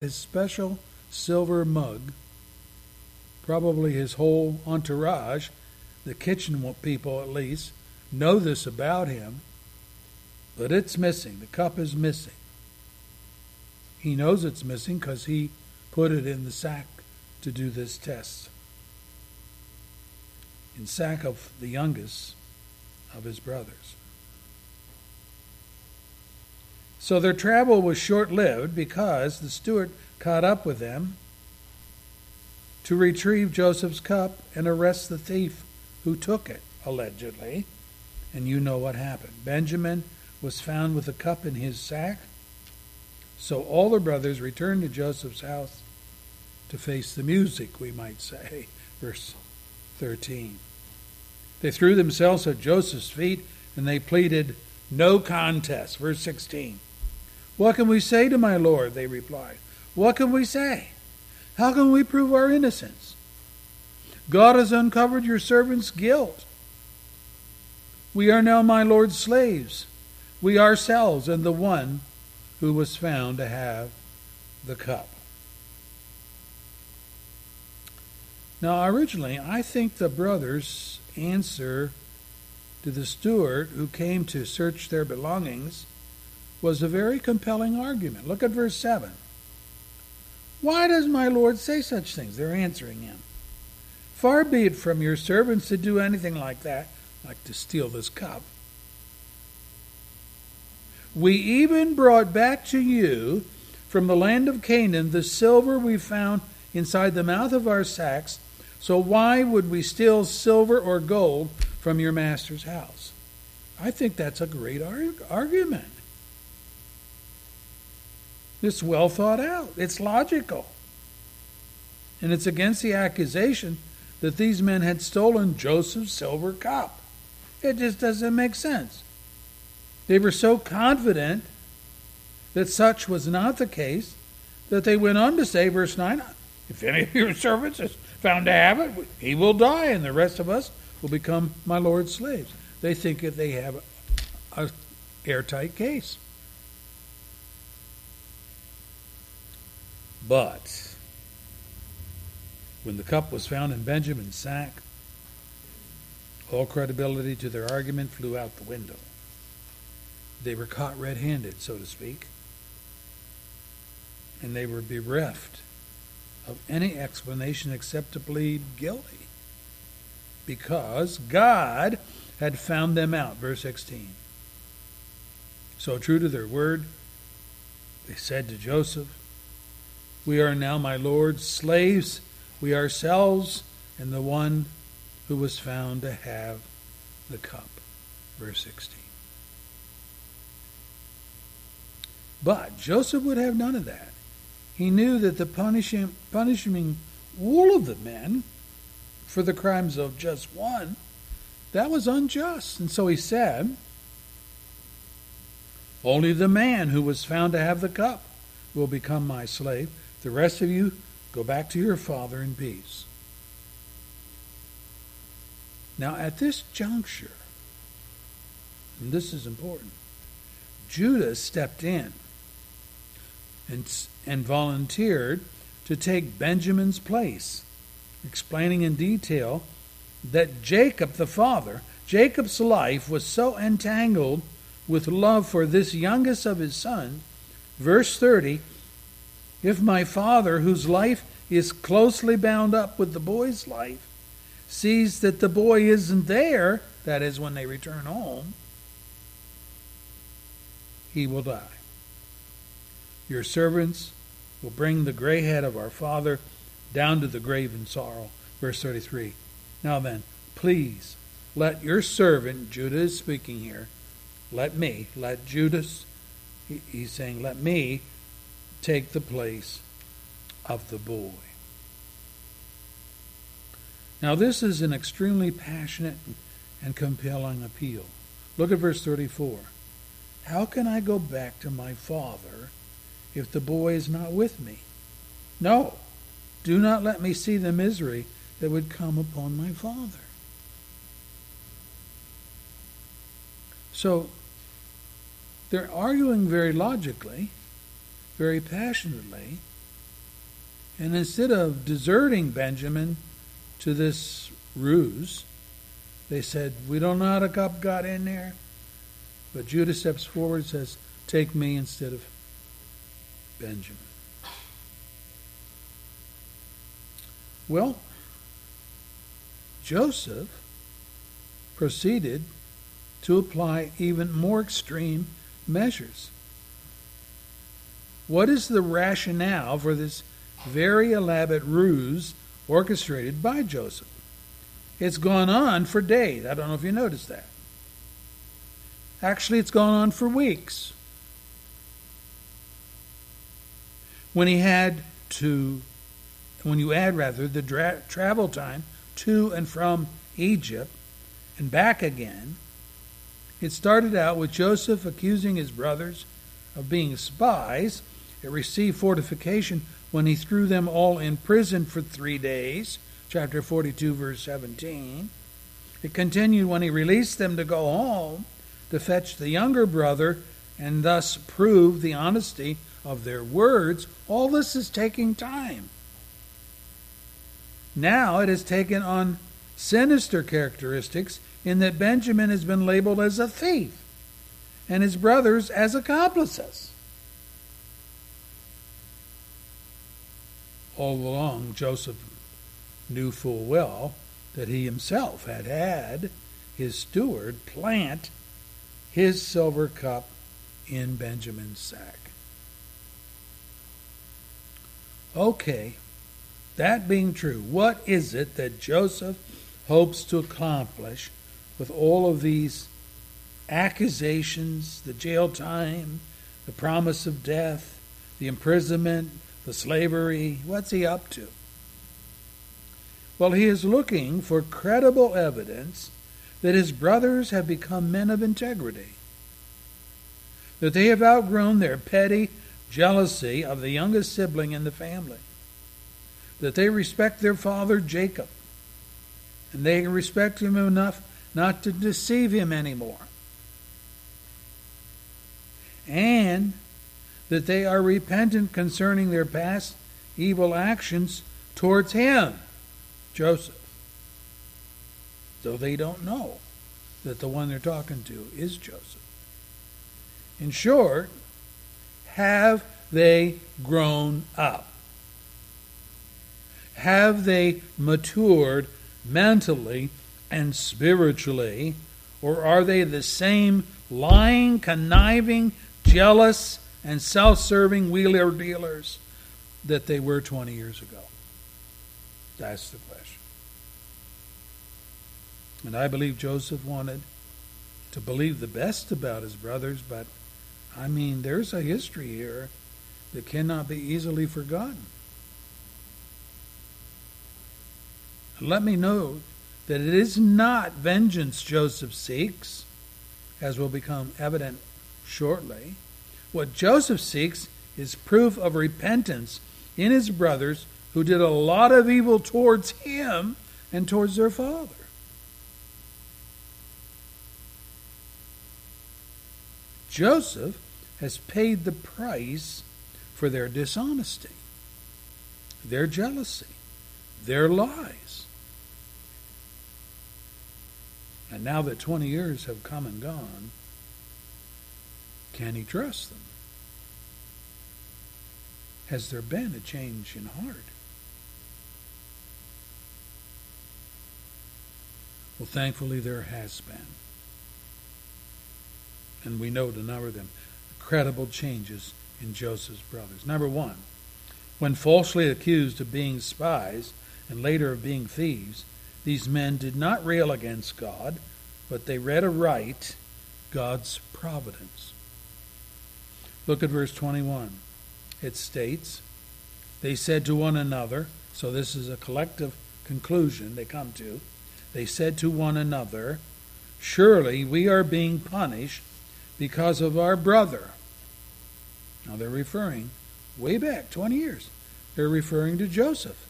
his special silver mug. Probably his whole entourage, the kitchen people at least, know this about him. But it's missing. The cup is missing. He knows it's missing because he put it in the sack to do this test. In sack of the youngest of his brothers. So their travel was short lived because the steward caught up with them to retrieve Joseph's cup and arrest the thief who took it, allegedly. And you know what happened. Benjamin was found with the cup in his sack. So all the brothers returned to Joseph's house to face the music, we might say. Verse 13. They threw themselves at Joseph's feet and they pleaded, No contest. Verse 16. What can we say to my Lord? They replied. What can we say? How can we prove our innocence? God has uncovered your servant's guilt. We are now my Lord's slaves, we ourselves, and the one who was found to have the cup. Now, originally, I think the brothers' answer to the steward who came to search their belongings was a very compelling argument. Look at verse 7. Why does my Lord say such things? They're answering him. Far be it from your servants to do anything like that, like to steal this cup. We even brought back to you from the land of Canaan the silver we found inside the mouth of our sacks. So why would we steal silver or gold from your master's house? I think that's a great argument. It's well thought out, it's logical. And it's against the accusation that these men had stolen Joseph's silver cup. It just doesn't make sense. They were so confident that such was not the case that they went on to say, verse 9, if any of your servants is found to have it, he will die, and the rest of us will become my Lord's slaves. They think that they have a airtight case. But when the cup was found in Benjamin's sack, all credibility to their argument flew out the window. They were caught red handed, so to speak, and they were bereft of any explanation except to plead guilty because God had found them out. Verse 16. So true to their word, they said to Joseph, we are now, my Lord, slaves, we ourselves, and the one who was found to have the cup. Verse 16. But Joseph would have none of that. He knew that the punishing, punishing all of the men for the crimes of just one, that was unjust. And so he said, Only the man who was found to have the cup will become my slave. The rest of you, go back to your father in peace. Now, at this juncture, and this is important, Judah stepped in and, and volunteered to take Benjamin's place, explaining in detail that Jacob, the father, Jacob's life was so entangled with love for this youngest of his sons. Verse 30 if my father, whose life is closely bound up with the boy's life, sees that the boy isn't there, that is, when they return home, he will die. Your servants will bring the gray head of our father down to the grave in sorrow. Verse 33. Now then, please let your servant, Judah is speaking here, let me, let Judas, he's saying, let me take the place of the boy. Now, this is an extremely passionate and compelling appeal. Look at verse 34. How can I go back to my father if the boy is not with me? No, do not let me see the misery that would come upon my father. So, they're arguing very logically very passionately And instead of deserting Benjamin to this ruse, they said, We don't know how the cup got in there. But Judah steps forward and says, Take me instead of Benjamin. Well, Joseph proceeded to apply even more extreme measures. What is the rationale for this very elaborate ruse orchestrated by Joseph? It's gone on for days. I don't know if you noticed that. Actually, it's gone on for weeks. When he had to, when you add rather the dra- travel time to and from Egypt and back again, it started out with Joseph accusing his brothers of being spies. It received fortification when he threw them all in prison for three days, chapter 42, verse 17. It continued when he released them to go home to fetch the younger brother and thus prove the honesty of their words. All this is taking time. Now it has taken on sinister characteristics in that Benjamin has been labeled as a thief and his brothers as accomplices. All along, Joseph knew full well that he himself had had his steward plant his silver cup in Benjamin's sack. Okay, that being true, what is it that Joseph hopes to accomplish with all of these accusations, the jail time, the promise of death, the imprisonment, the slavery. What's he up to? Well, he is looking for credible evidence that his brothers have become men of integrity, that they have outgrown their petty jealousy of the youngest sibling in the family, that they respect their father Jacob, and they respect him enough not to deceive him anymore. And that they are repentant concerning their past evil actions towards him, Joseph. Though they don't know that the one they're talking to is Joseph. In short, have they grown up? Have they matured mentally and spiritually? Or are they the same lying, conniving, jealous, and self serving wheeler dealers that they were 20 years ago? That's the question. And I believe Joseph wanted to believe the best about his brothers, but I mean, there's a history here that cannot be easily forgotten. Let me note that it is not vengeance Joseph seeks, as will become evident shortly. What Joseph seeks is proof of repentance in his brothers who did a lot of evil towards him and towards their father. Joseph has paid the price for their dishonesty, their jealousy, their lies. And now that 20 years have come and gone, can he trust them? Has there been a change in heart? Well, thankfully, there has been. And we know to number of them credible changes in Joseph's brothers. Number one, when falsely accused of being spies and later of being thieves, these men did not rail against God, but they read aright God's providence. Look at verse 21. It states, They said to one another, so this is a collective conclusion they come to. They said to one another, Surely we are being punished because of our brother. Now they're referring way back 20 years. They're referring to Joseph.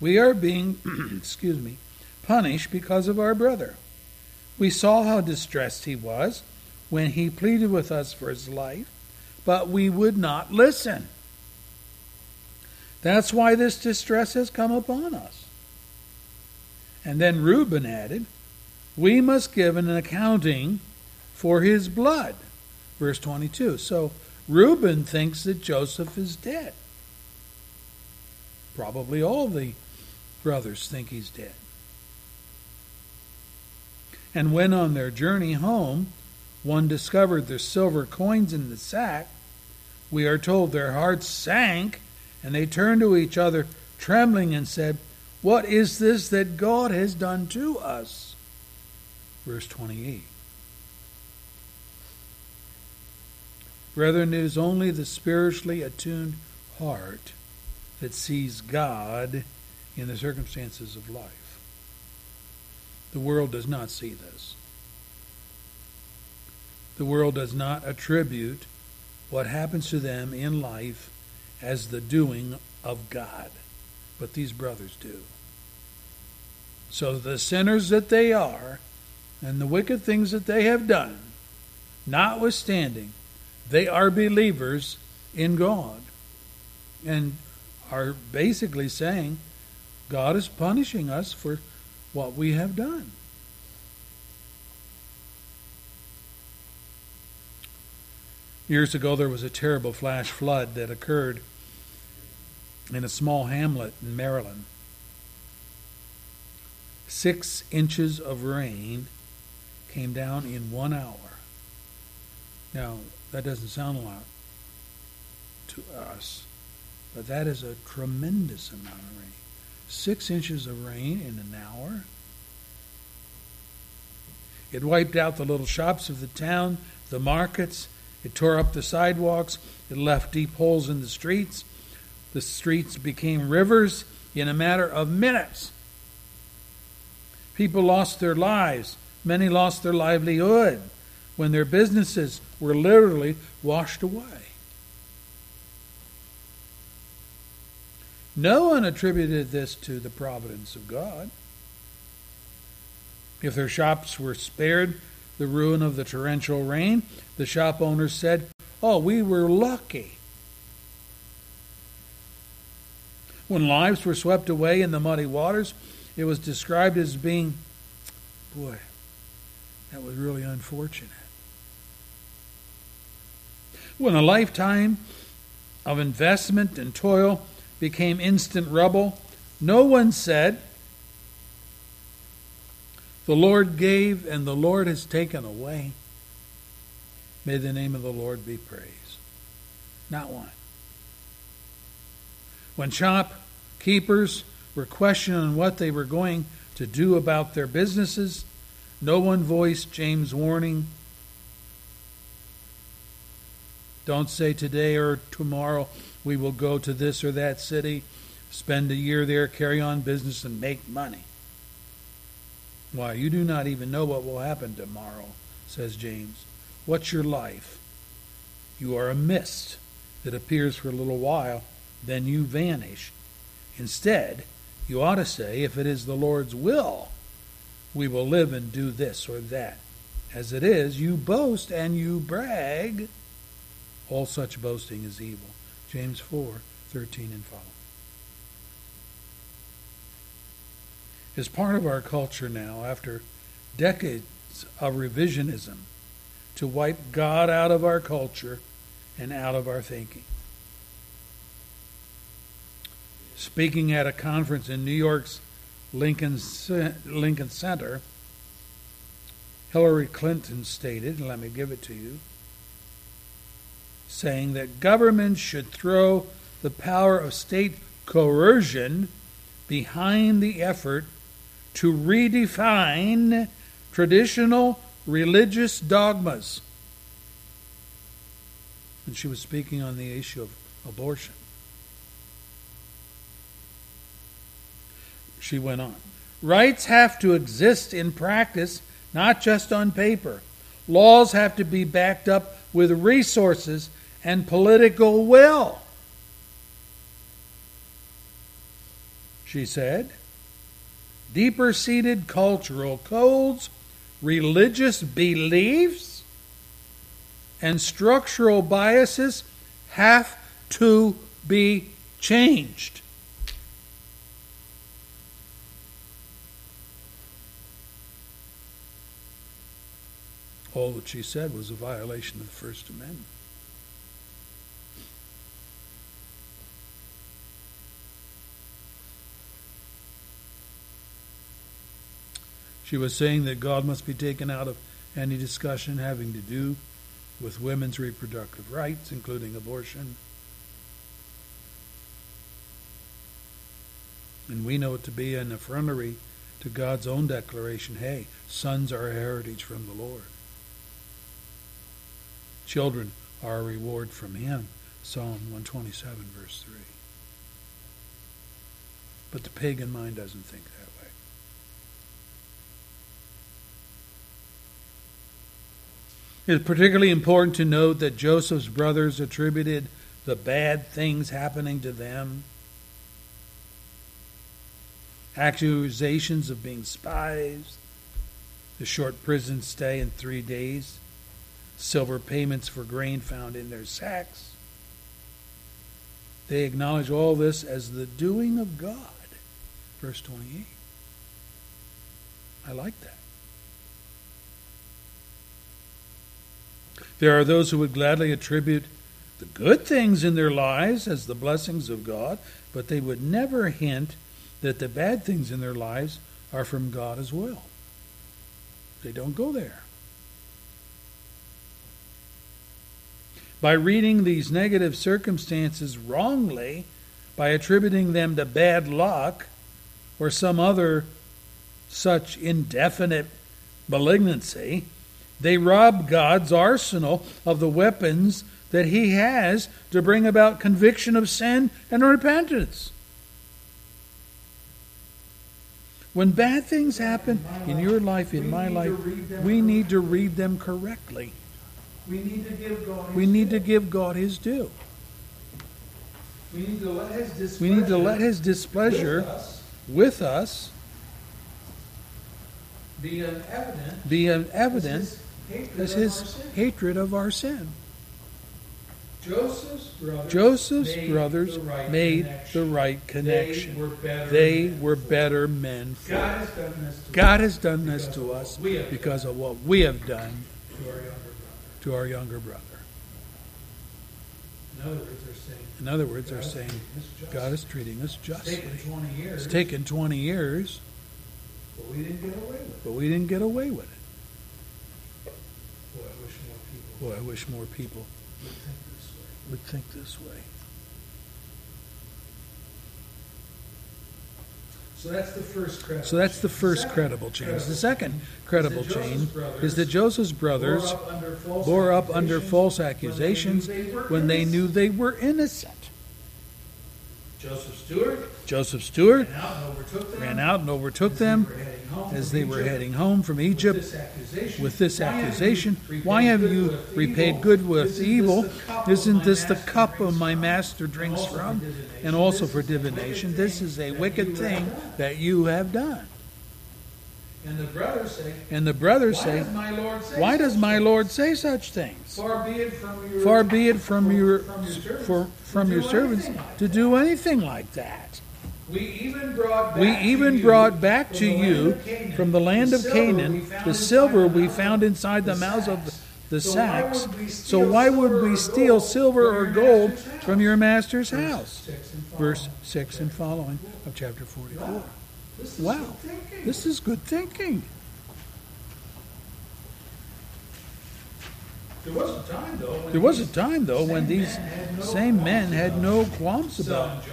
We are being, excuse me, punished because of our brother. We saw how distressed he was when he pleaded with us for his life, but we would not listen. That's why this distress has come upon us. And then Reuben added, We must give an accounting for his blood. Verse 22. So Reuben thinks that Joseph is dead. Probably all the brothers think he's dead. And when on their journey home, one discovered the silver coins in the sack, we are told their hearts sank, and they turned to each other, trembling, and said, What is this that God has done to us? Verse 28. Brethren, it is only the spiritually attuned heart that sees God in the circumstances of life. The world does not see this. The world does not attribute what happens to them in life as the doing of God. But these brothers do. So the sinners that they are, and the wicked things that they have done, notwithstanding, they are believers in God and are basically saying God is punishing us for what we have done. Years ago, there was a terrible flash flood that occurred in a small hamlet in Maryland. Six inches of rain came down in one hour. Now, that doesn't sound a lot to us, but that is a tremendous amount of rain. Six inches of rain in an hour. It wiped out the little shops of the town, the markets. It tore up the sidewalks. It left deep holes in the streets. The streets became rivers in a matter of minutes. People lost their lives. Many lost their livelihood when their businesses were literally washed away. No one attributed this to the providence of God. If their shops were spared the ruin of the torrential rain, the shop owners said, Oh, we were lucky. When lives were swept away in the muddy waters, it was described as being, boy, that was really unfortunate. When a lifetime of investment and toil became instant rubble, no one said, The Lord gave and the Lord has taken away. May the name of the Lord be praised. Not one. When shopkeepers were questioning what they were going to do about their businesses, no one voiced James' warning Don't say today or tomorrow we will go to this or that city, spend a year there, carry on business, and make money. Why, you do not even know what will happen tomorrow, says James. What's your life? You are a mist that appears for a little while, then you vanish. Instead, you ought to say, if it is the Lord's will, we will live and do this or that. As it is, you boast and you brag all such boasting is evil. James 4 13 and following. Is part of our culture now, after decades of revisionism, to wipe God out of our culture and out of our thinking. Speaking at a conference in New York's Lincoln, Lincoln Center, Hillary Clinton stated, and let me give it to you saying that governments should throw the power of state coercion behind the effort to redefine traditional religious dogmas. And she was speaking on the issue of abortion. She went on. Rights have to exist in practice, not just on paper. Laws have to be backed up with resources and political will. She said, deeper seated cultural codes, religious beliefs, and structural biases have to be changed. All that she said was a violation of the First Amendment. She was saying that God must be taken out of any discussion having to do with women's reproductive rights, including abortion. And we know it to be an effrontery to God's own declaration hey, sons are a heritage from the Lord. Children are a reward from Him. Psalm 127, verse 3. But the pagan mind doesn't think that. It is particularly important to note that Joseph's brothers attributed the bad things happening to them, accusations of being spies, the short prison stay in three days, silver payments for grain found in their sacks. They acknowledge all this as the doing of God. Verse 28. I like that. There are those who would gladly attribute the good things in their lives as the blessings of God, but they would never hint that the bad things in their lives are from God as well. They don't go there. By reading these negative circumstances wrongly, by attributing them to bad luck or some other such indefinite malignancy, they rob God's arsenal of the weapons that He has to bring about conviction of sin and repentance. When bad things happen in your life, in my life, we need to read them correctly. We need to give God We need to give God His due. We need to let His displeasure, We need to let His displeasure with us with us be an evident be an His hatred as His hatred of our sin. Joseph's brothers, Joseph's made brothers the right made connection. the right connection. They were better. They men. were better men for God it. has done this to God us has done this because to of us what we have because of what we have done to our younger brother. to our younger brother. In other words, they're saying In other words, they're God is saying treating us. God is treating us It's justly. taken 20 years, It's taken 20 years, but we didn't get away with it. but we didn't get away with it. Boy, I wish more people Boy, I wish more people would think this way. would think this way. So that's the first credible. So that's the chain. first Second credible change. The second credible chain is that Joseph's brothers bore up under false bore up under accusations when they knew they were when they innocent. knew they were innocent. Joseph steward Joseph steward ran out and overtook them. ran out and overtook them they were heading home as they were heading home from Egypt with this Why have you accusation. Why have you repaid good with evil? This the cup Isn't this the cup of my master drinks from? And also for is the wicked divination. This is a wicked thing that you have done. And the brothers say, And the brothers Why say, does my Lord say Why such does my things? Lord say such things? Far be it from your Far be it from your from your servants to do anything like that. Do anything like that. We even brought back We to even you brought back from to the land you of Canaan from the land of silver Canaan we found the inside silver the we found inside the mouths of the, So why sacks. would we So steal why would silver we or steal gold silver from or your gold master's house? from your master's Verse house? six and Verse following. 6 and following of chapter 44. Wow. This is good thinking. There was a time though when There was a these time, though, when same these men had no same men qualms had about no qualms about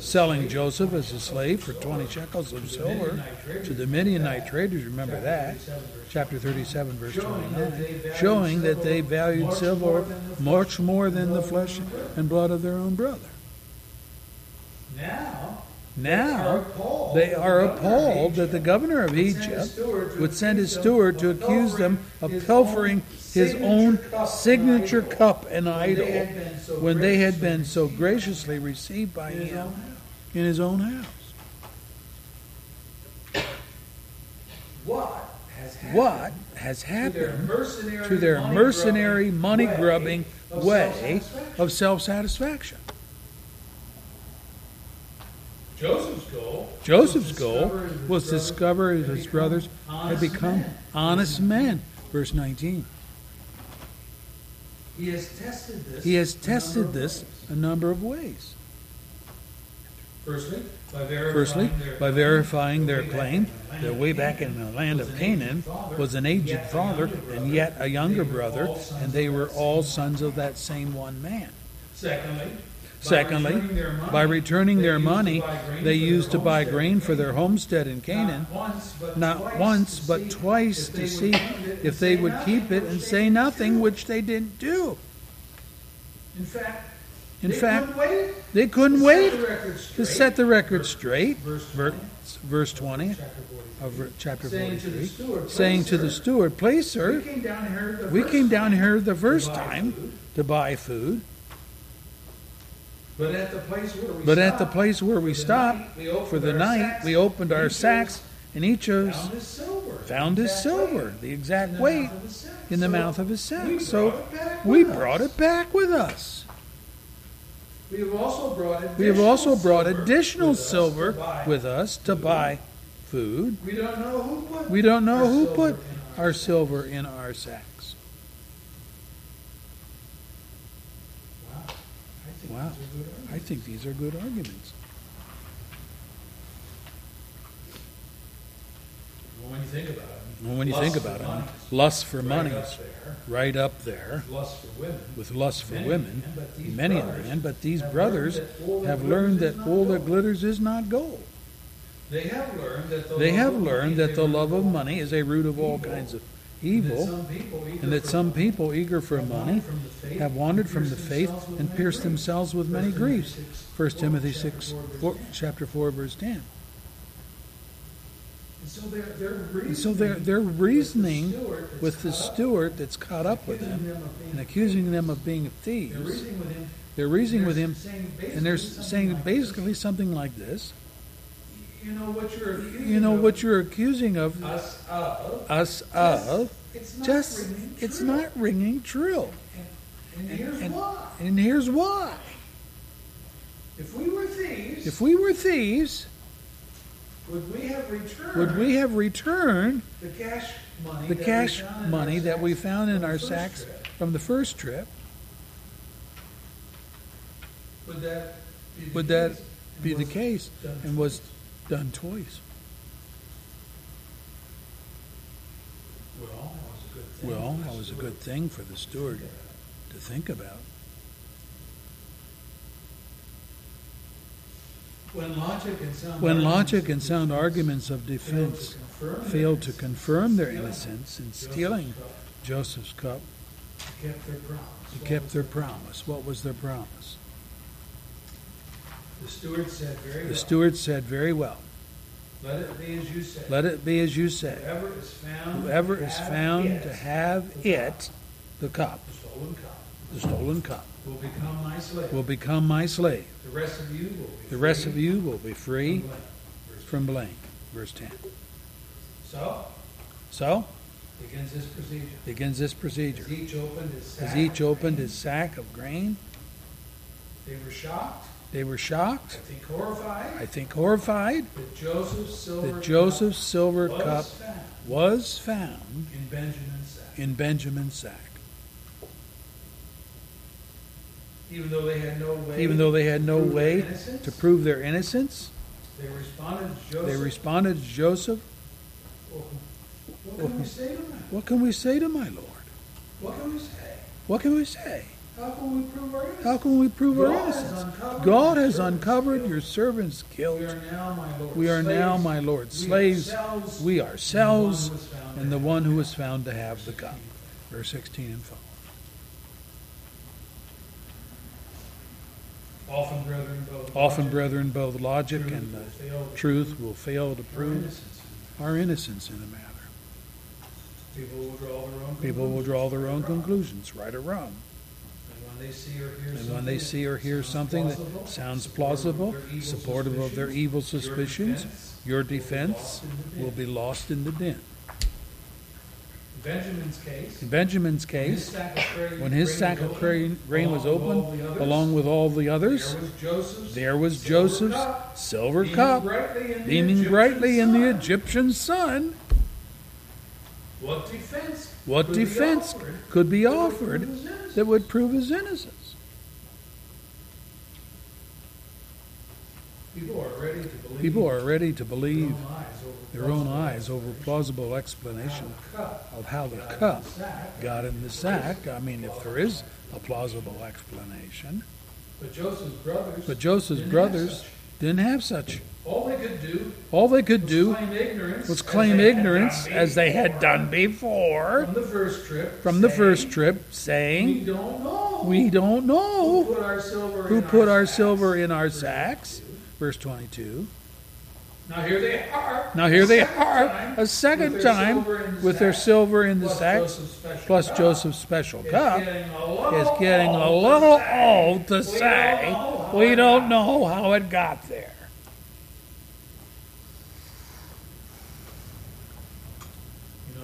selling Joseph as a slave as a slave for 20 shekels of silver to the Midianite traders. Remember that. Chapter 37, verse Chapter 37, verse Showing that they 29. valued Showing that they silver valued much silver more than the much more than the flesh their own brother. and blood of their own brother. Now Now they are appalled that the governor of would send his Egypt would send his steward to accuse them of pilfering his own signature cup and idol when they had been so when they had graciously received by him in his own house. What has happened to their mercenary, to their mercenary, money grubbing of way self-satisfaction? of self satisfaction? Joseph's goal. Joseph's was goal was to discover his brothers had become honest men. Verse 19. He has tested this. He has a number tested of this ways. a number of ways. Firstly, by verifying Firstly, their by claim verifying their way claim back in the land that of way back Canaan in the land was of an Canaan aged father, was an aged father and yet a younger brother, and they were all sons of that same one man. Secondly, Secondly, returning their money, by returning their money, they used to buy grain for their homestead in Canaan, Not once, but twice to see if they would keep it and say nothing, which they didn't do. which they didn't do. In fact, In they fact, couldn't wait they couldn't to wait set the record to straight. set the record straight. Verse 20, Verse 20 chapter 43. of chapter Saying to the 43, steward, saying "Please, to the steward, Please, sir, came down here the we came down here the first time to buy food, But at the place where we but at the stopped, place where we for the stopped night, we opened for the our night, sacks, we opened our sacks, and each of us found his silver. found his silver, the in exact the weight mouth of his sack. in the So mouth of his sack. So brought it back we brought it back with us. We have also brought additional also brought silver additional with us to silver buy. with us to buy food. We don't know who put. We don't know our who silver put in our silver in our sacks. Wow. I think these are good arguments. I think these are good arguments. Well, when you think about it. Well, when you lust think for about it, money, lust for right money up is there, right up there Lust for women. with lust for Many women, men, many brothers man, but these brothers learned that all that have learned that all that glitters is not gold. They have learned that the love have of learned money is that a the root love of all money is a root of all evil, kinds of evil, and that some people eager for money have wandered from the faith and pierced themselves with many griefs. 6, 1 Timothy 6, 4, verse 10. chapter 4, verse 10. And so they're, they're And so they're, they're reasoning with the steward that's caught up with them and accusing them of being thieves. reasoning with him. They're reasoning with him, and they're saying basically something like this. You know what you're accusing You know of what you're accusing of us of. us of, It's not just ringing it's true. not ringing true. And here's and- why. And here's why. If we were thieves, If we were thieves, would we have returned would we have returned the cash money the that we cash found in money our that we sacks found in from the our first sacks trip? from the first trip? Would that be the Would case? And be the case and was done twice? Well, that was a good thing. Well, that was a good thing for the steward to think about. When logic and sound When arguments and sound defense arguments of failed to defense confirm their failed to innocence, confirm their innocence in Joseph's stealing cup, Joseph's cup, they kept their promise. they kept their promise. What was their promise? The steward said very The well. steward said very well, Let it be as you say. Let it be as you say. Whoever is found. Whoever to is have found it, to have it, the cup, the stolen cup, the stolen cup, will become my slave. will become my slave. The rest of you will be The rest free of you will be from free blame. From blame. Verse 10. So, So, begins this procedure. begins this procedure. As each opened his sack. As each opened his sack of grain, They were shocked, they were shocked. I think horrified, I think horrified, that Joseph's silver that Joseph's silver cup cup was found was found in Benjamin's sack. in Benjamin's sack. Even though they had no way. Even though they had no prove way to prove their innocence, They responded to Joseph. they responded to Joseph, "Well, What can we say to? What can we say to my Lord? What can we say? What can we say? How can we prove our innocence? How can we prove God has innocence? uncovered God your has servant's uncovered guilt. your servant's guilt. We are now my Lord's We are now slaves. my We slaves. ourselves We ourselves and the one who was found to have who it. was found to have the cup. Verse 16 and following. Often, brethren, both Often, logic brethren, both logic truth and to truth will fail to prove our innocence. our innocence in a matter. People will draw their own People will draw their own wrong. conclusions, right or wrong. And when they see or hear And when they something see or hear sounds something that plausible, sounds plausible, supportive of their evil suspicions, your your defense defense will be lost in the din. Benjamin's case, In Benjamin's case, sack of grain, when his sack of opened, grain, grain was along with all open, others, along with all the others, there was Joseph's there was silver Joseph's cup, silver beaming cup brightly in the beaming Egyptian brightly in the. Egyptian sun. What defense? What defense could be offered prove his innocence? that would prove his innocence? People are ready to believe. People are ready to their believe own eyes over their own plausible eyes over explanation. plausible explanation of how the cup got in the sack. I mean, if there is a plausible explanation. But Joseph's brothers. But Joseph's didn't brothers such. didn't have such. All they could do All they could was do claim ignorance. was as claim they had ignorance done as they had before done before From the first trip. from the saying, first trip, We saying, don't know. We don't who know put our silver who in put our sacks. silver in our Verse sacks. 22. Verse 22. Now here they are. Now here they are, time a second with time, the with their silver in the sacks, plus cup. Joseph's special cup. It's getting a little old to say. don't know how We don't know how it got there.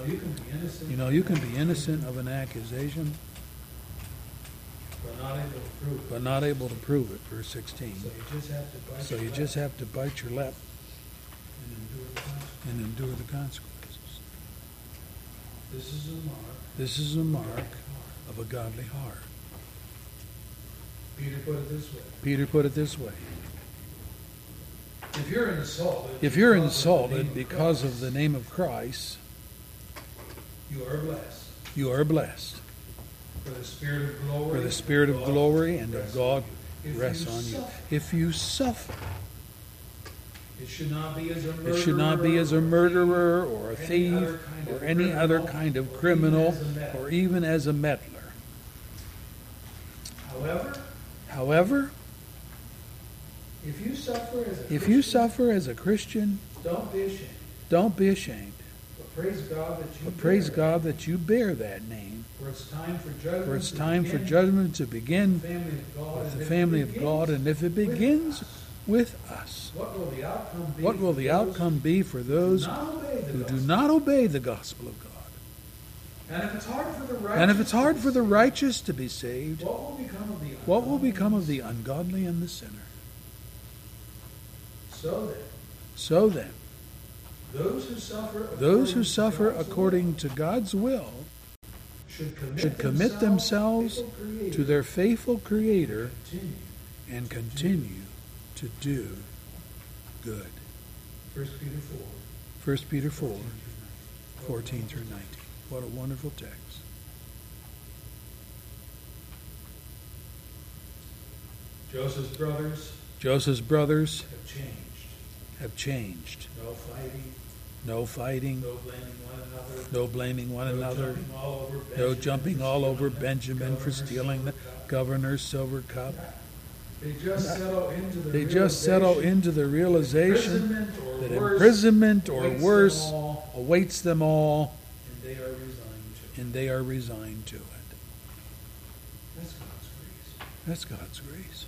You know, you can be innocent. You know, you can be innocent of an accusation, But not able to prove it. but not able to prove it. Verse 16. So you just have to bite So your you lip have to bite your lip and endure the consequences. and endure the consequences. This is a mark. This is a mark of a godly heart. Peter put it this way. Peter put it this way If you're insulted. If you're because of the insulted because of the name of Christ, You are blessed. you are blessed. For the spirit of glory. For the spirit of glory and of God rests on you. If you suffer, It should not be as a murderer. it should not be as a murderer or a thief or any other kind of criminal or even as a meddler. However, However, if you suffer as a if you Christian, suffer as a Christian, don't be ashamed. don't be ashamed. Praise God that you praise bear God that you bear that name. For it's time for judgment. For it's to time for begin judgment to with begin the family of God. with and the if it family of begins God, and if it with begins us, with us, what will the outcome be? what will for the those outcome be for who those do not obey the who do gospel? not obey the gospel of God? And if it's hard for the righteous, And if it's hard to for the be righteous to be saved, what will become of the what will become of ungodly? and the sinner? So that So then, those who suffer those who according to suffer God's according will to God's will should commit, should commit themselves Creator, to their faithful Creator continue. and continue to do good. First Peter four. 1 Peter 4, 14 through 19. What a wonderful text. Joseph's brothers Joseph's brothers have changed. have changed. No fighting, No fighting, no blaming one another, no blaming one no another, jumping all over no Benjamin jumping for all stealing over the Benjamin for governor's stealing the silver cup. governor's silver cup. They just settle into the They just settle realization into the realization imprisonment that imprisonment or awaits them worse all, awaits them all, and they are resigned to. and they are resigned to it. That's God's grace. That's God's grace.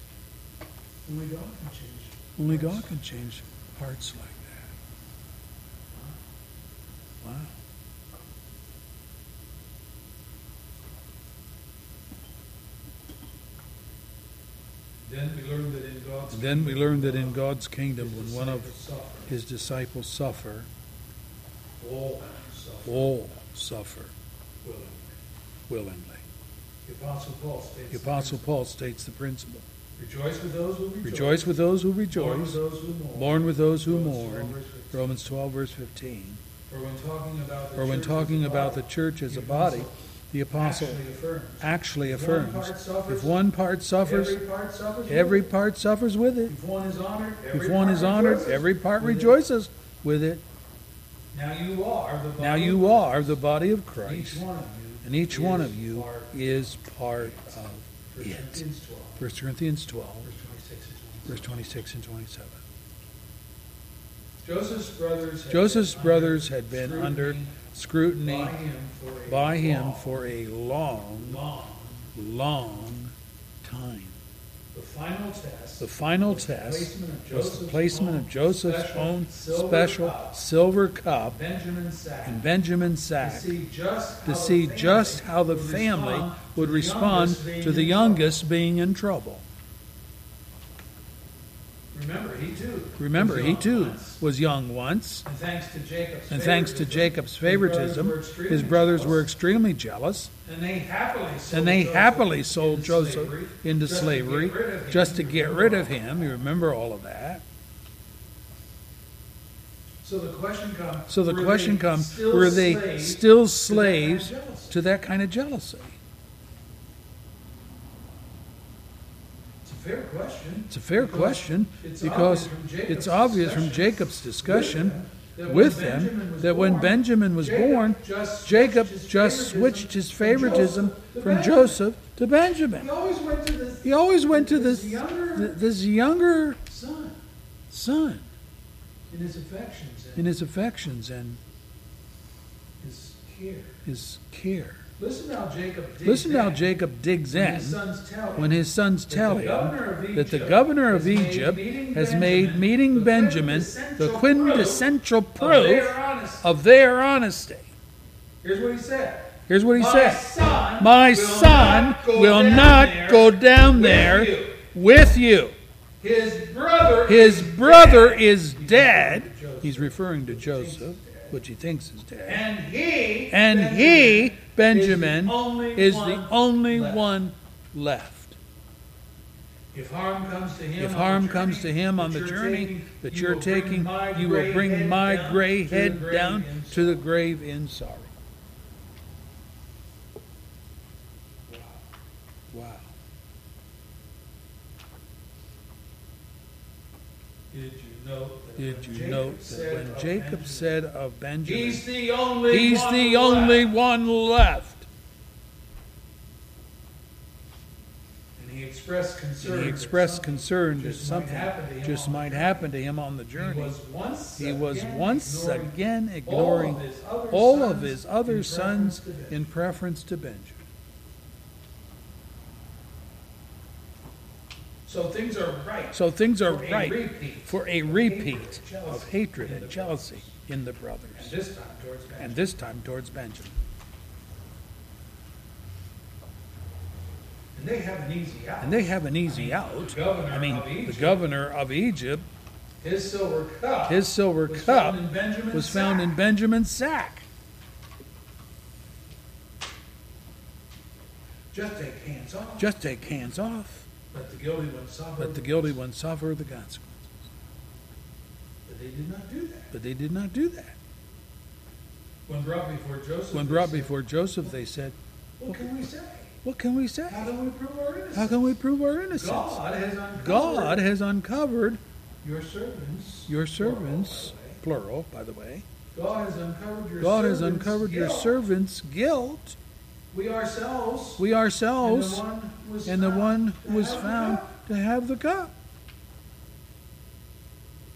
Only God can change. Only hearts. God can change hearts like that. Wow. Then we learn that in God's then we kingdom, learn that in God's kingdom, when one of suffer, his disciples suffer, all suffer all suffer willingly. willingly. The Apostle Paul states. The Apostle Paul states the principle Rejoice with those who rejoice. Rejoice with those who Mourn with rejoice, those who mourn. mourn with those who mourn. Romans 12, verse 15. For when talking about the Or when talking about the church as a body, the apostle actually affirms. actually If one part suffers, if one part suffers, every part suffers. with every it. part suffers with it. If one is honored, every part is honored, rejoices every part with it. rejoices with it. Now you are the body. Now of you are the body of Each Christ, one of you. and each one of you is part of it. Corinthians 12, 1 Corinthians 12, verse 26 and 27. verse 26 and 27. Joseph's brothers had Joseph's brothers under had been scrutiny under scrutiny by him for a long, long, long time. The final test. The final was the test placement of was the Joseph's placement own of Joseph's special own silver special cup silver cup Benjamin sack. in Benjamin's to sack see just how to the see family just how the would family respond would to the respond to the youngest being in trouble. Remember, he too. Remember, he too once. was young once, And thanks to Jacob's and thanks to favoritism, Jacob's his brothers favoritism, were extremely his brothers were extremely jealous, And they happily sold and they Joseph happily sold into Joseph slavery into just to slavery get rid of him. just to get rid of him. You remember all of that. So the question comes. So the were question they comes still were they slaves still to that kind of slaves to that kind of jealousy? It's a fair question. It's a fair because question it's because obvious it's obvious from Jacob's discussion with them that when Benjamin was born, Jacob just switched his favoritism from Joseph to Benjamin. He always went to this went to this this younger son son in his affections in and his affections and his care. his care. Listen how Jacob digs Listen how in Jacob digs when in his sons tell him when his sons that the tell governor him of that the Egypt governor of has made Egypt meeting has Benjamin made meeting the Benjamin the quintessential quintessential of proof their of their honesty. Here's what he said. Here's what he My said. son My will son not will down not go down with there you. with you. His brother His is brother dead, is dead. He's referring to Joseph, which he thinks is dead. and he And he, Benjamin, Benjamin, is one the only left. one left. If harm comes to him, harm the comes to journey him on that the you're journey taking, that you you're will bring taking, my you will gray bring head my down gray to the head grave down in to the sorrow. grave in sorrow. Wow. Did you that Did you Jacob note that when Jacob said of Benjamin, He's the only He's one the left." only one left. And he expressed concern. He that expressed something concern that just might happen to him just on the might journey. happen to him on the He was once He was again once ignoring again all of his other all of sons his other in sons preference in preference to Benjamin. So things are right. So things are for right repeat for a repeat hatred, of hatred and jealousy in the And brothers, this time towards Benjamin. and this time towards Benjamin. And they have an easy out. And they have an easy out. The governor I mean, of the governor of Egypt, his silver cup, his silver was cup found was found in. Benjamin's sack. Just take hands off. Just take hands off. Let the guilty one suffer. Let the guilty one suffer the consequences. But they did not do that. But they did not do that. When brought before Joseph. When they brought said, before Joseph, they said, What can we say? What can we say? How can we prove our innocence? How can we prove our innocence? God has uncovered God has uncovered your servants. your servants, plural, plural, by the way. by the way. God has uncovered your God has servants' uncovered your guilt. servants' guilt. We ourselves. We ourselves and the one who was found to have the cup. to have the cup.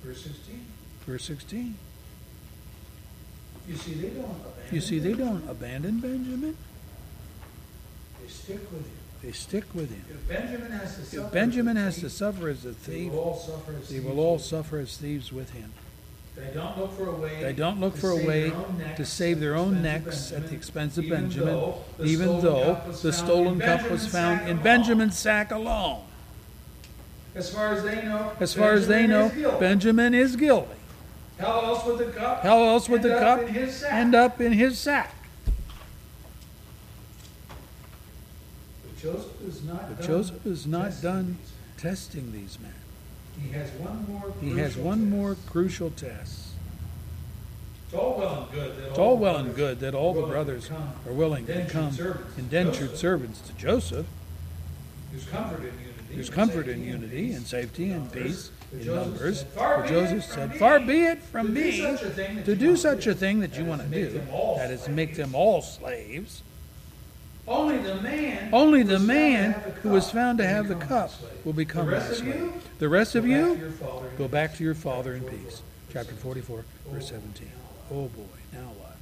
Verse 16. Verse 16. You see, they don't abandon. You see, they don't abandon Benjamin. They stick with him. They stick with him. If Benjamin has to suffer. Benjamin as a has to thief, suffer as a they will all suffer as thieves will all with suffer as thieves with him. They don't look for a way. They don't look to for a save way their own necks to save their own at the necks expense at of the expense of Benjamin, even though the stolen cup was found in. Benjamin's sack alone. As far as they know. As far as they know. Benjamin is guilty. How else would the cup? How else would end the up cup in his sack? end up in his sack? But Joseph is not. But Joseph is not done testing these men. He has one more. He has crucial one test. more crucial test. It's all well and good that It's all well and brothers good that all the brothers are willing to become indentured servants to Joseph. There's comfort in unity. There's and comfort safety in and unity peace and safety in and numbers. peace in Joseph numbers. said, "Far But be Joseph it from said, me Far be it from to do me such a thing that to you do want such to a do, thing that you want to do. That is, to make them all slaves. Only the man. Only who the was found to man have the who was cup found to will have the become cup will become The rest of slave. you, The rest of go back you, to your father in go peace. back to your father in Chapter peace. 44, Chapter 44, verse 17. Oh boy, now what?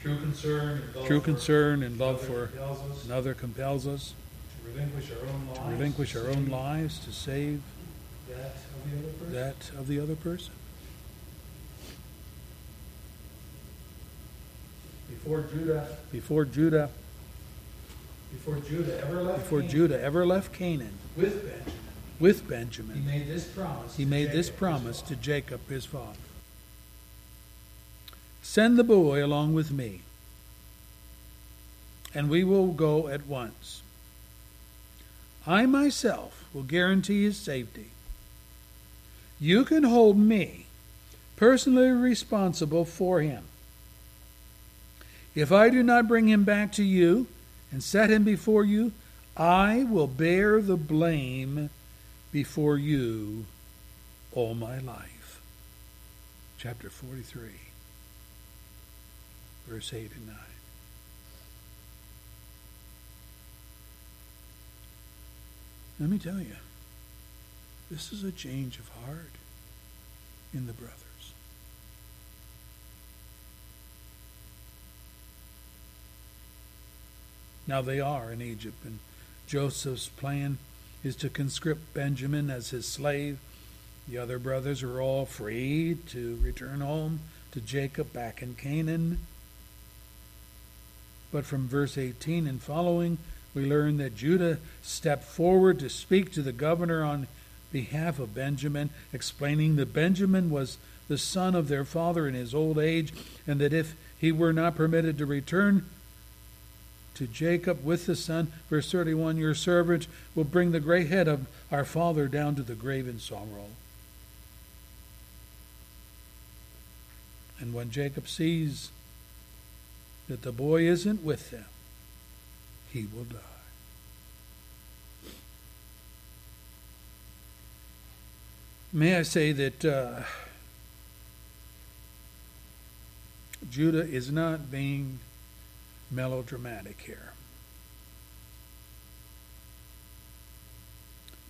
True concern and love true for concern and love another for compels us another compels us to relinquish our own lives. to our own lives to save That of the other person. that of the other person. Before Judah, Before Judah, before Judah ever left before Canaan Judah ever left Canaan with Benjamin, with he made this promise. he made this Jacob, his promise to. Jacob his father. Send the boy along with me, and we will go at once. I myself will guarantee his safety. You can hold me personally responsible for him. If I do not bring him back to you and set him before you, I will bear the blame before you all my life. Chapter 43, verse 8 and 9. Let me tell you, this is a change of heart in the brothers. Now they are in Egypt, and Joseph's plan is to conscript Benjamin as his slave. The other brothers are all free to return home to Jacob back in Canaan. But from verse 18 and following, we learn that Judah stepped forward to speak to the governor on behalf of Benjamin, explaining that Benjamin was the son of their father in his old age, and that if he were not permitted to return to Jacob with the son, verse 31, your servant will bring the gray head of our father down to the grave in sorrow. And when Jacob sees that the boy isn't with them, he will die. May I say that uh, Judah is not being melodramatic here.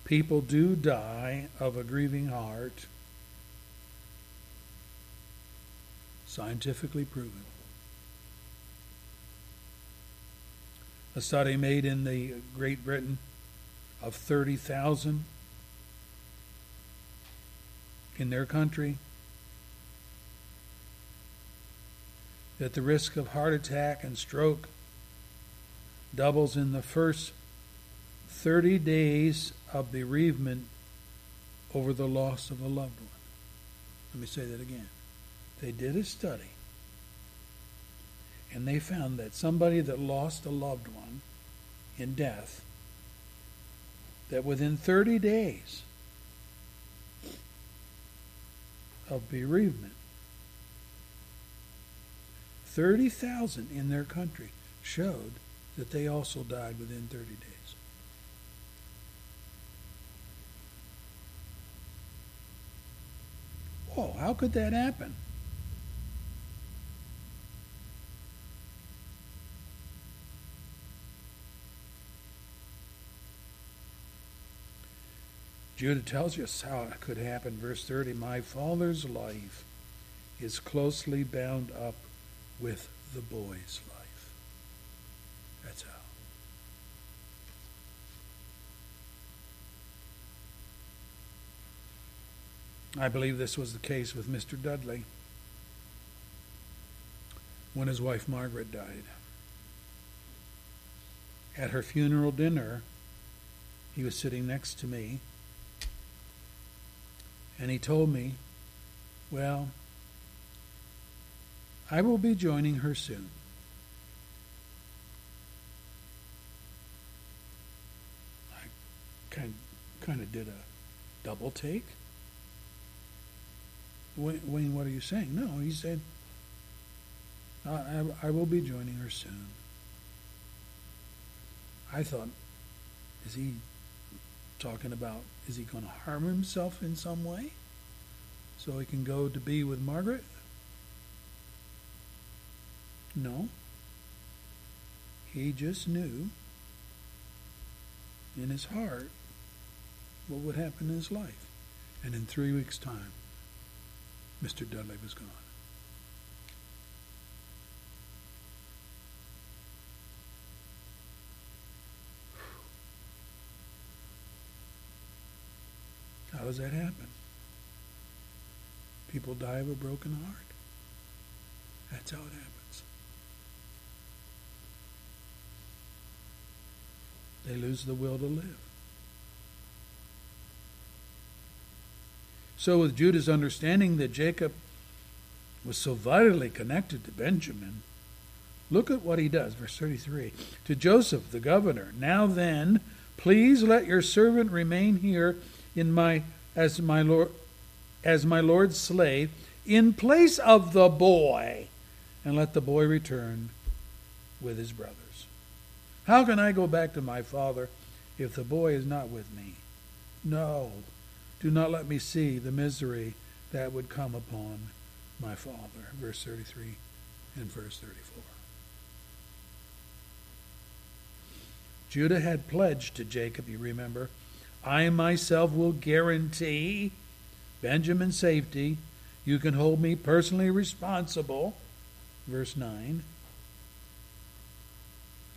People do die of a grieving heart, scientifically proven. A study made in the Great Britain of 30,000 in their country that the risk of heart attack and stroke doubles in the first 30 days of bereavement over the loss of a loved one. Let me say that again. They did a study and they found that somebody that lost a loved one in death that within 30 days of bereavement 30,000 in their country showed that they also died within 30 days. Whoa, how could that happen? Judah tells us how it could happen. Verse 30 My father's life is closely bound up with the boy's life. That's how. I believe this was the case with Mr. Dudley when his wife Margaret died. At her funeral dinner, he was sitting next to me, and he told me, Well, I will be joining her soon. I kind kind of did a double take. Wayne, Wayne, what are you saying? No, he said, I, I, I will be joining her soon. I thought, is he talking about, is he going to harm himself in some way so he can go to be with Margaret? No. He just knew in his heart what would happen in his life. And in three weeks' time, Mr. Dudley was gone. How does that happen? People die of a broken heart. That's how it happens. They lose the will to live. So, with Judah's understanding that Jacob was so vitally connected to Benjamin, look at what he does. Verse 33 To Joseph, the governor, now then, please let your servant remain here in my as my lord as my lord's slave in place of the boy and let the boy return with his brothers how can i go back to my father if the boy is not with me no do not let me see the misery that would come upon my father. Verse 33 and verse 34. Judah had pledged to Jacob, you remember, I myself will guarantee Benjamin's safety. You can hold me personally responsible. Verse 9.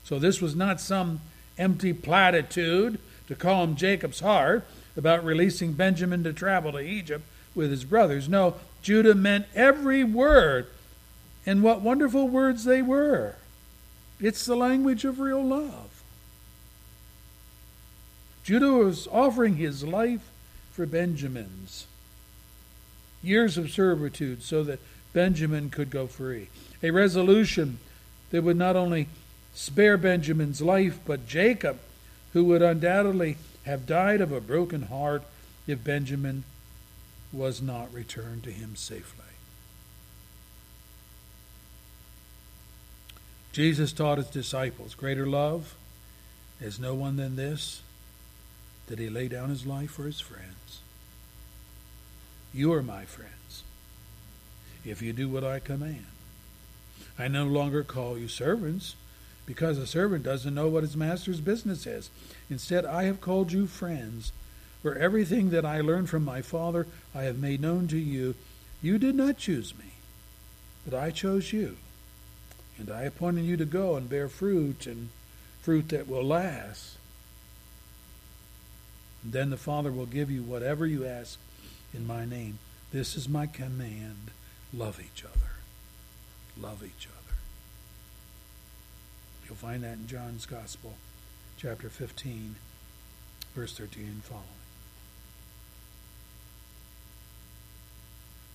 So this was not some empty platitude to calm Jacob's heart about releasing Benjamin to travel to Egypt with his brothers. No, Judah meant every word. And what wonderful words they were. It's the language of real love. Judah was offering his life for Benjamin's. Years of servitude so that Benjamin could go free. A resolution that would not only spare Benjamin's life, but Jacob, who would undoubtedly have died of a broken heart if Benjamin was not returned to him safely. Jesus taught his disciples greater love is no one than this, that he lay down his life for his friends. You are my friends, if you do what I command. I no longer call you servants because a servant doesn't know what his master's business is. Instead, I have called you friends, for everything that I learned from my Father I have made known to you. You did not choose me, but I chose you. And I appointed you to go and bear fruit, and fruit that will last. And then the Father will give you whatever you ask in my name. This is my command love each other. Love each other. You'll find that in John's Gospel, chapter 15, verse 13 and following.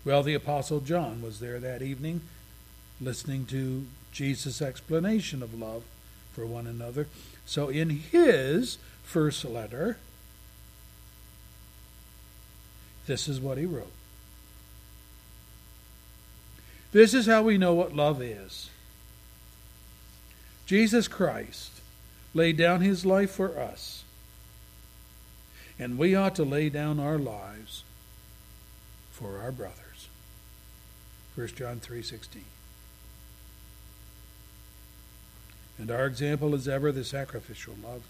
Well, the Apostle John was there that evening listening to Jesus' explanation of love for one another. So, in his first letter, this is what he wrote. This is how we know what love is. Jesus Christ laid down his life for us. And we ought to lay down our lives for our brothers. 1 John 3:16. And our example is ever the sacrificial love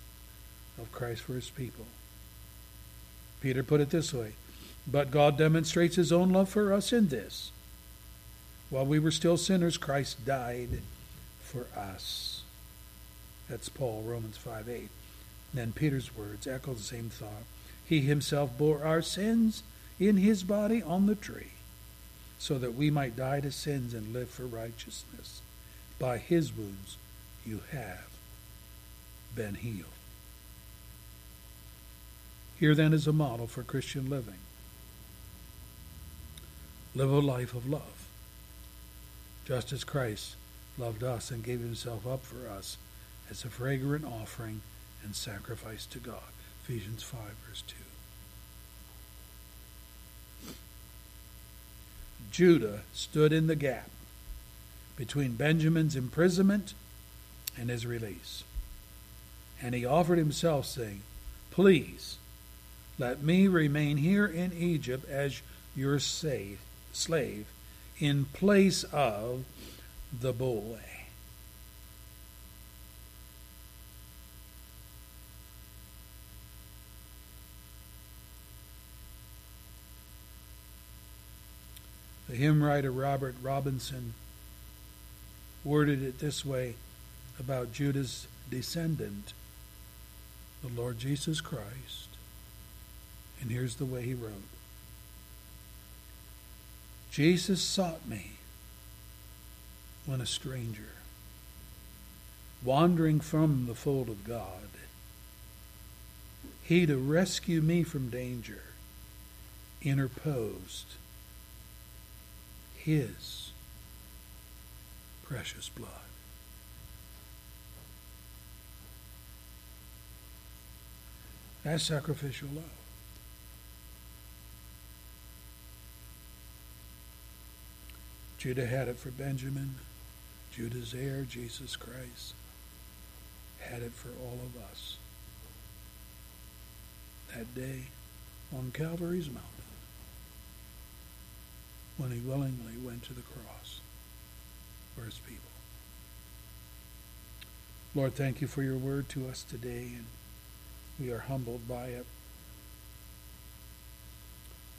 of Christ for his people. Peter put it this way, but God demonstrates his own love for us in this. While we were still sinners, Christ died for us. That's Paul, Romans 5 8. Then Peter's words echo the same thought. He himself bore our sins in his body on the tree, so that we might die to sins and live for righteousness. By his wounds you have been healed. Here then is a model for Christian living. Live a life of love, just as Christ loved us and gave himself up for us as a fragrant offering and sacrifice to God. Ephesians 5, verse 2. Judah stood in the gap between Benjamin's imprisonment and his release. And he offered himself, saying, Please, let me remain here in Egypt as your slave, in place of the boy. The hymn writer Robert Robinson worded it this way about Judah's descendant, the Lord Jesus Christ. And here's the way he wrote Jesus sought me when a stranger, wandering from the fold of God, he to rescue me from danger interposed his precious blood. That's sacrificial love. Judah had it for Benjamin. Judah's heir, Jesus Christ, had it for all of us. That day on Calvary's mountain, when he willingly went to the cross for his people. Lord, thank you for your word to us today, and we are humbled by it.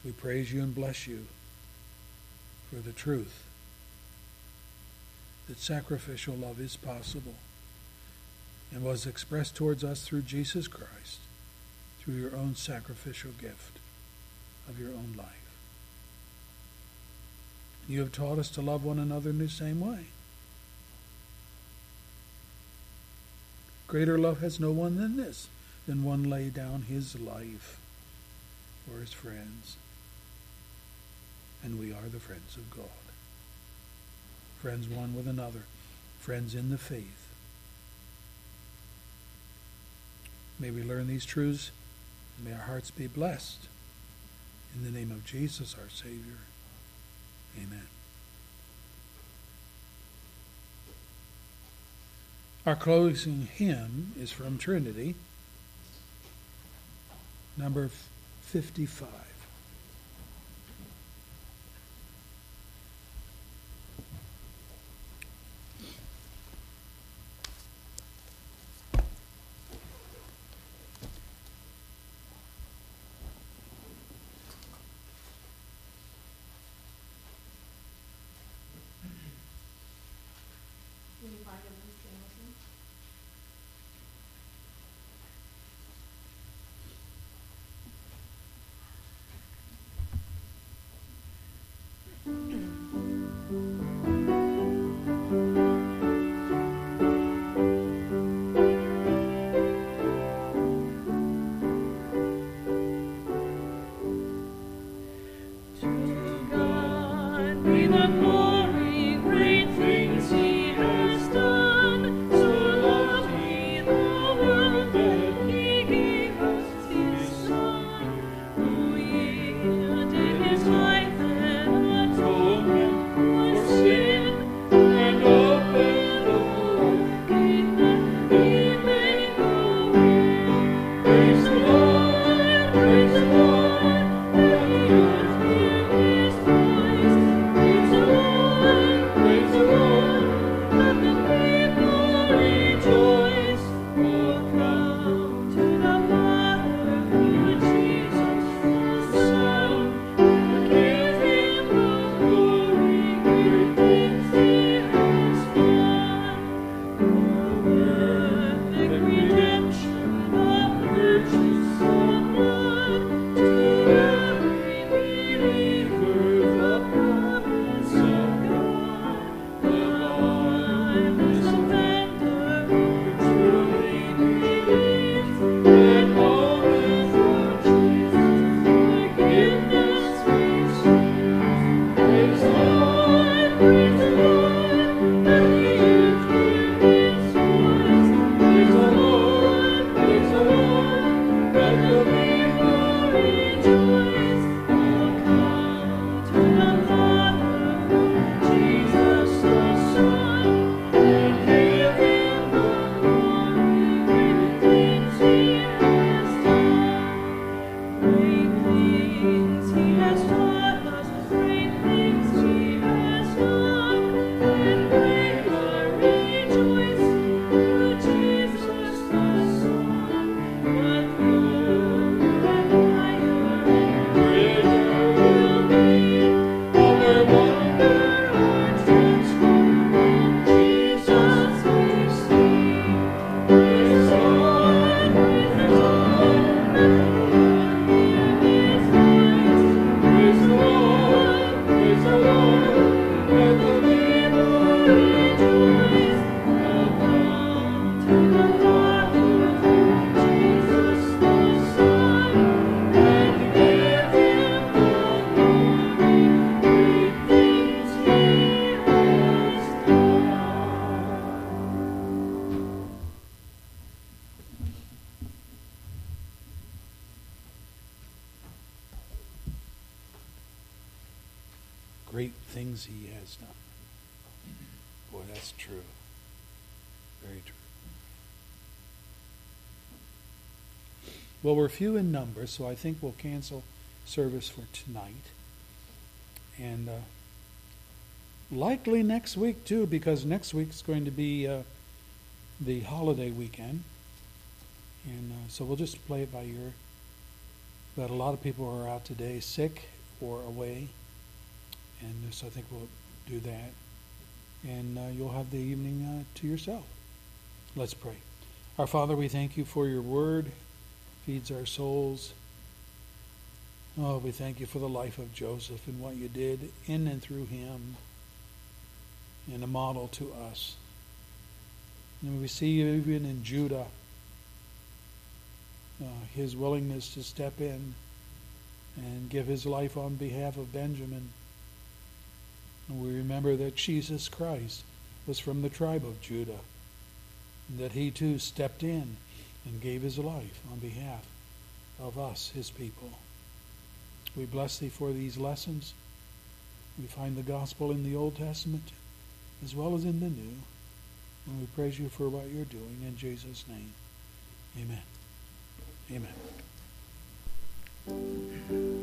We praise you and bless you for the truth that sacrificial love is possible and was expressed towards us through Jesus Christ, through your own sacrificial gift of your own life. You have taught us to love one another in the same way. Greater love has no one than this, than one lay down his life for his friends. And we are the friends of God friends one with another, friends in the faith. May we learn these truths, and may our hearts be blessed. In the name of Jesus, our Savior. Amen. Our closing hymn is from Trinity, number 55. We're few in number, so I think we'll cancel service for tonight. And uh, likely next week, too, because next week's going to be uh, the holiday weekend. And uh, so we'll just play it by ear. But a lot of people are out today sick or away. And so I think we'll do that. And uh, you'll have the evening uh, to yourself. Let's pray. Our Father, we thank you for your word, feeds our souls. Oh, we thank you for the life of Joseph and what you did in and through him, and a model to us. And we see even in Judah uh, his willingness to step in and give his life on behalf of Benjamin. And we remember that Jesus Christ was from the tribe of Judah, and that he too stepped in and gave his life on behalf of us, his people. We bless thee for these lessons. We find the gospel in the Old Testament as well as in the New. And we praise you for what you're doing in Jesus' name. Amen. Amen.